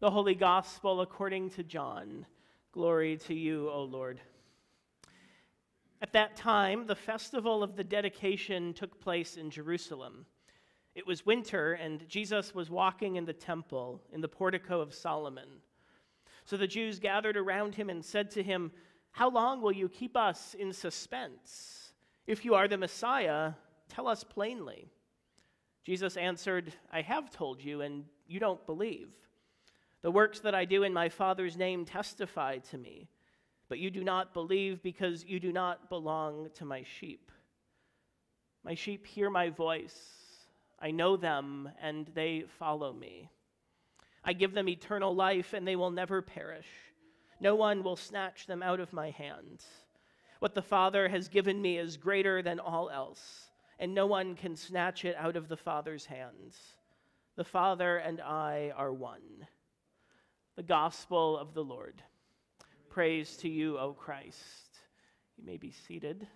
The Holy Gospel according to John. Glory to you, O Lord. At that time, the festival of the dedication took place in Jerusalem. It was winter, and Jesus was walking in the temple in the portico of Solomon. So the Jews gathered around him and said to him, How long will you keep us in suspense? If you are the Messiah, tell us plainly. Jesus answered, I have told you, and you don't believe. The works that I do in my Father's name testify to me, but you do not believe because you do not belong to my sheep. My sheep hear my voice. I know them, and they follow me. I give them eternal life, and they will never perish. No one will snatch them out of my hand. What the Father has given me is greater than all else, and no one can snatch it out of the Father's hands. The Father and I are one the gospel of the Lord. Praise to you, O Christ. You may be seated.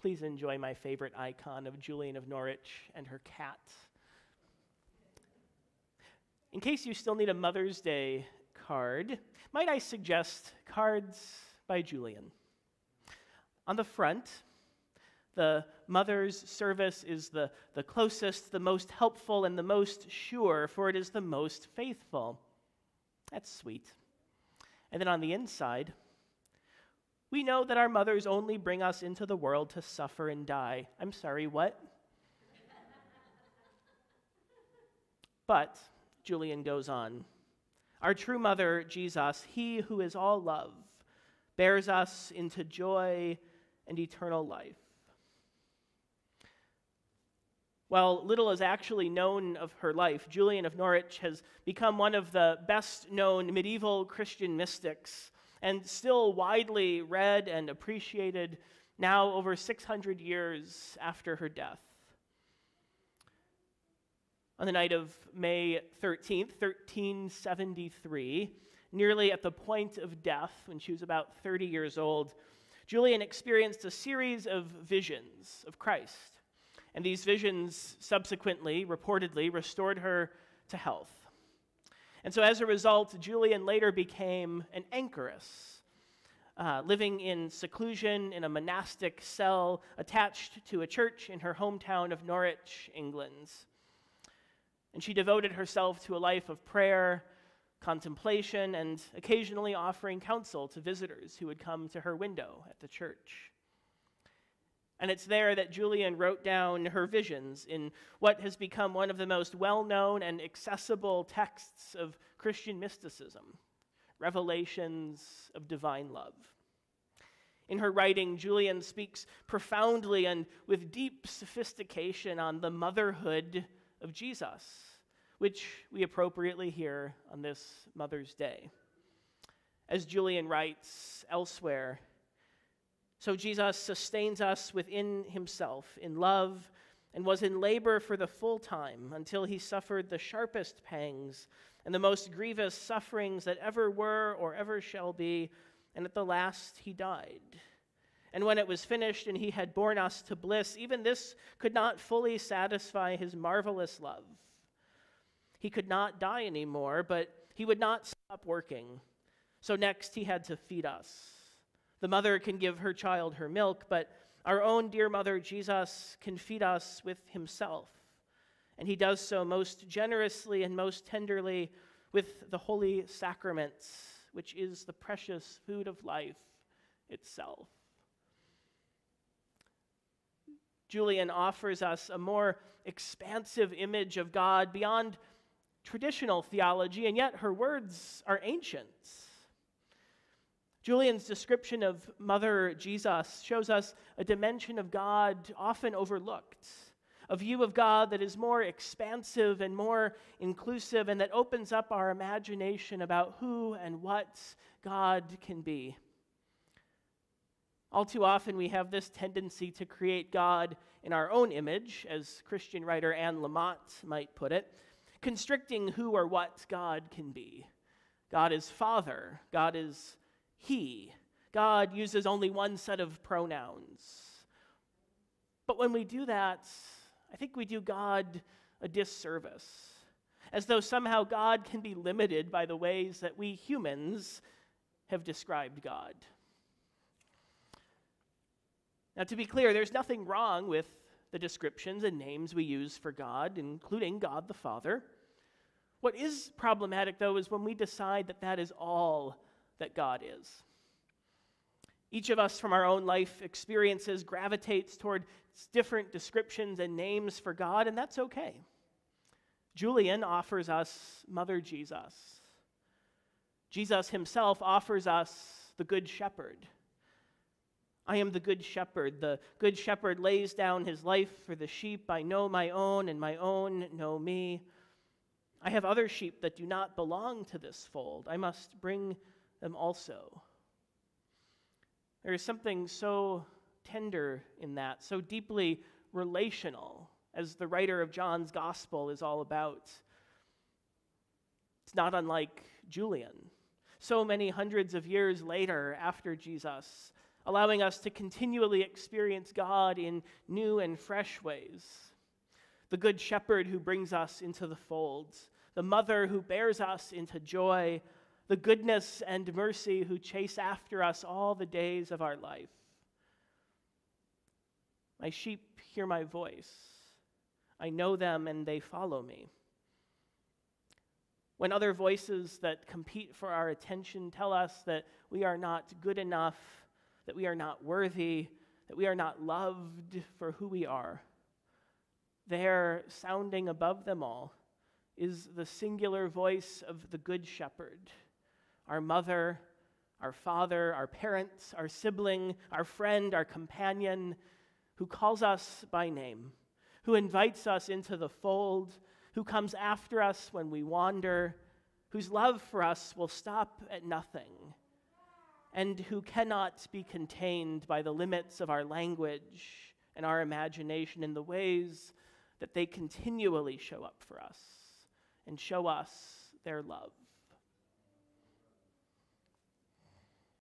Please enjoy my favorite icon of Julian of Norwich and her cat. In case you still need a Mother's Day card, might I suggest Cards by Julian? On the front, the mother's service is the, the closest, the most helpful, and the most sure, for it is the most faithful. That's sweet. And then on the inside, we know that our mothers only bring us into the world to suffer and die. I'm sorry, what? but, Julian goes on, our true mother, Jesus, he who is all love, bears us into joy and eternal life. While little is actually known of her life, Julian of Norwich has become one of the best known medieval Christian mystics and still widely read and appreciated now over 600 years after her death. On the night of May 13th, 1373, nearly at the point of death, when she was about 30 years old, Julian experienced a series of visions of Christ. And these visions subsequently, reportedly, restored her to health. And so, as a result, Julian later became an anchoress, uh, living in seclusion in a monastic cell attached to a church in her hometown of Norwich, England. And she devoted herself to a life of prayer, contemplation, and occasionally offering counsel to visitors who would come to her window at the church. And it's there that Julian wrote down her visions in what has become one of the most well known and accessible texts of Christian mysticism Revelations of Divine Love. In her writing, Julian speaks profoundly and with deep sophistication on the motherhood of Jesus, which we appropriately hear on this Mother's Day. As Julian writes elsewhere, so Jesus sustains us within himself in love and was in labor for the full time until he suffered the sharpest pangs and the most grievous sufferings that ever were or ever shall be, and at the last he died. And when it was finished and he had borne us to bliss, even this could not fully satisfy his marvelous love. He could not die anymore, but he would not stop working. So next he had to feed us. The mother can give her child her milk, but our own dear mother, Jesus, can feed us with himself. And he does so most generously and most tenderly with the holy sacraments, which is the precious food of life itself. Julian offers us a more expansive image of God beyond traditional theology, and yet her words are ancient. Julian's description of Mother Jesus shows us a dimension of God often overlooked, a view of God that is more expansive and more inclusive and that opens up our imagination about who and what God can be. All too often, we have this tendency to create God in our own image, as Christian writer Anne Lamott might put it, constricting who or what God can be. God is Father, God is he. God uses only one set of pronouns. But when we do that, I think we do God a disservice, as though somehow God can be limited by the ways that we humans have described God. Now, to be clear, there's nothing wrong with the descriptions and names we use for God, including God the Father. What is problematic, though, is when we decide that that is all that God is. Each of us, from our own life experiences, gravitates toward different descriptions and names for God, and that's okay. Julian offers us Mother Jesus. Jesus himself offers us the Good Shepherd. I am the Good Shepherd. The Good Shepherd lays down his life for the sheep. I know my own, and my own know me. I have other sheep that do not belong to this fold. I must bring them also. There is something so tender in that, so deeply relational, as the writer of John's gospel is all about. It's not unlike Julian. So many hundreds of years later, after Jesus, allowing us to continually experience God in new and fresh ways. The Good Shepherd who brings us into the folds, the Mother who bears us into joy, the goodness and mercy who chase after us all the days of our life. My sheep hear my voice. I know them and they follow me. When other voices that compete for our attention tell us that we are not good enough, that we are not worthy, that we are not loved for who we are, there, sounding above them all, is the singular voice of the Good Shepherd, our mother, our father, our parents, our sibling, our friend, our companion, who calls us by name, who invites us into the fold, who comes after us when we wander, whose love for us will stop at nothing, and who cannot be contained by the limits of our language and our imagination in the ways that they continually show up for us and show us their love.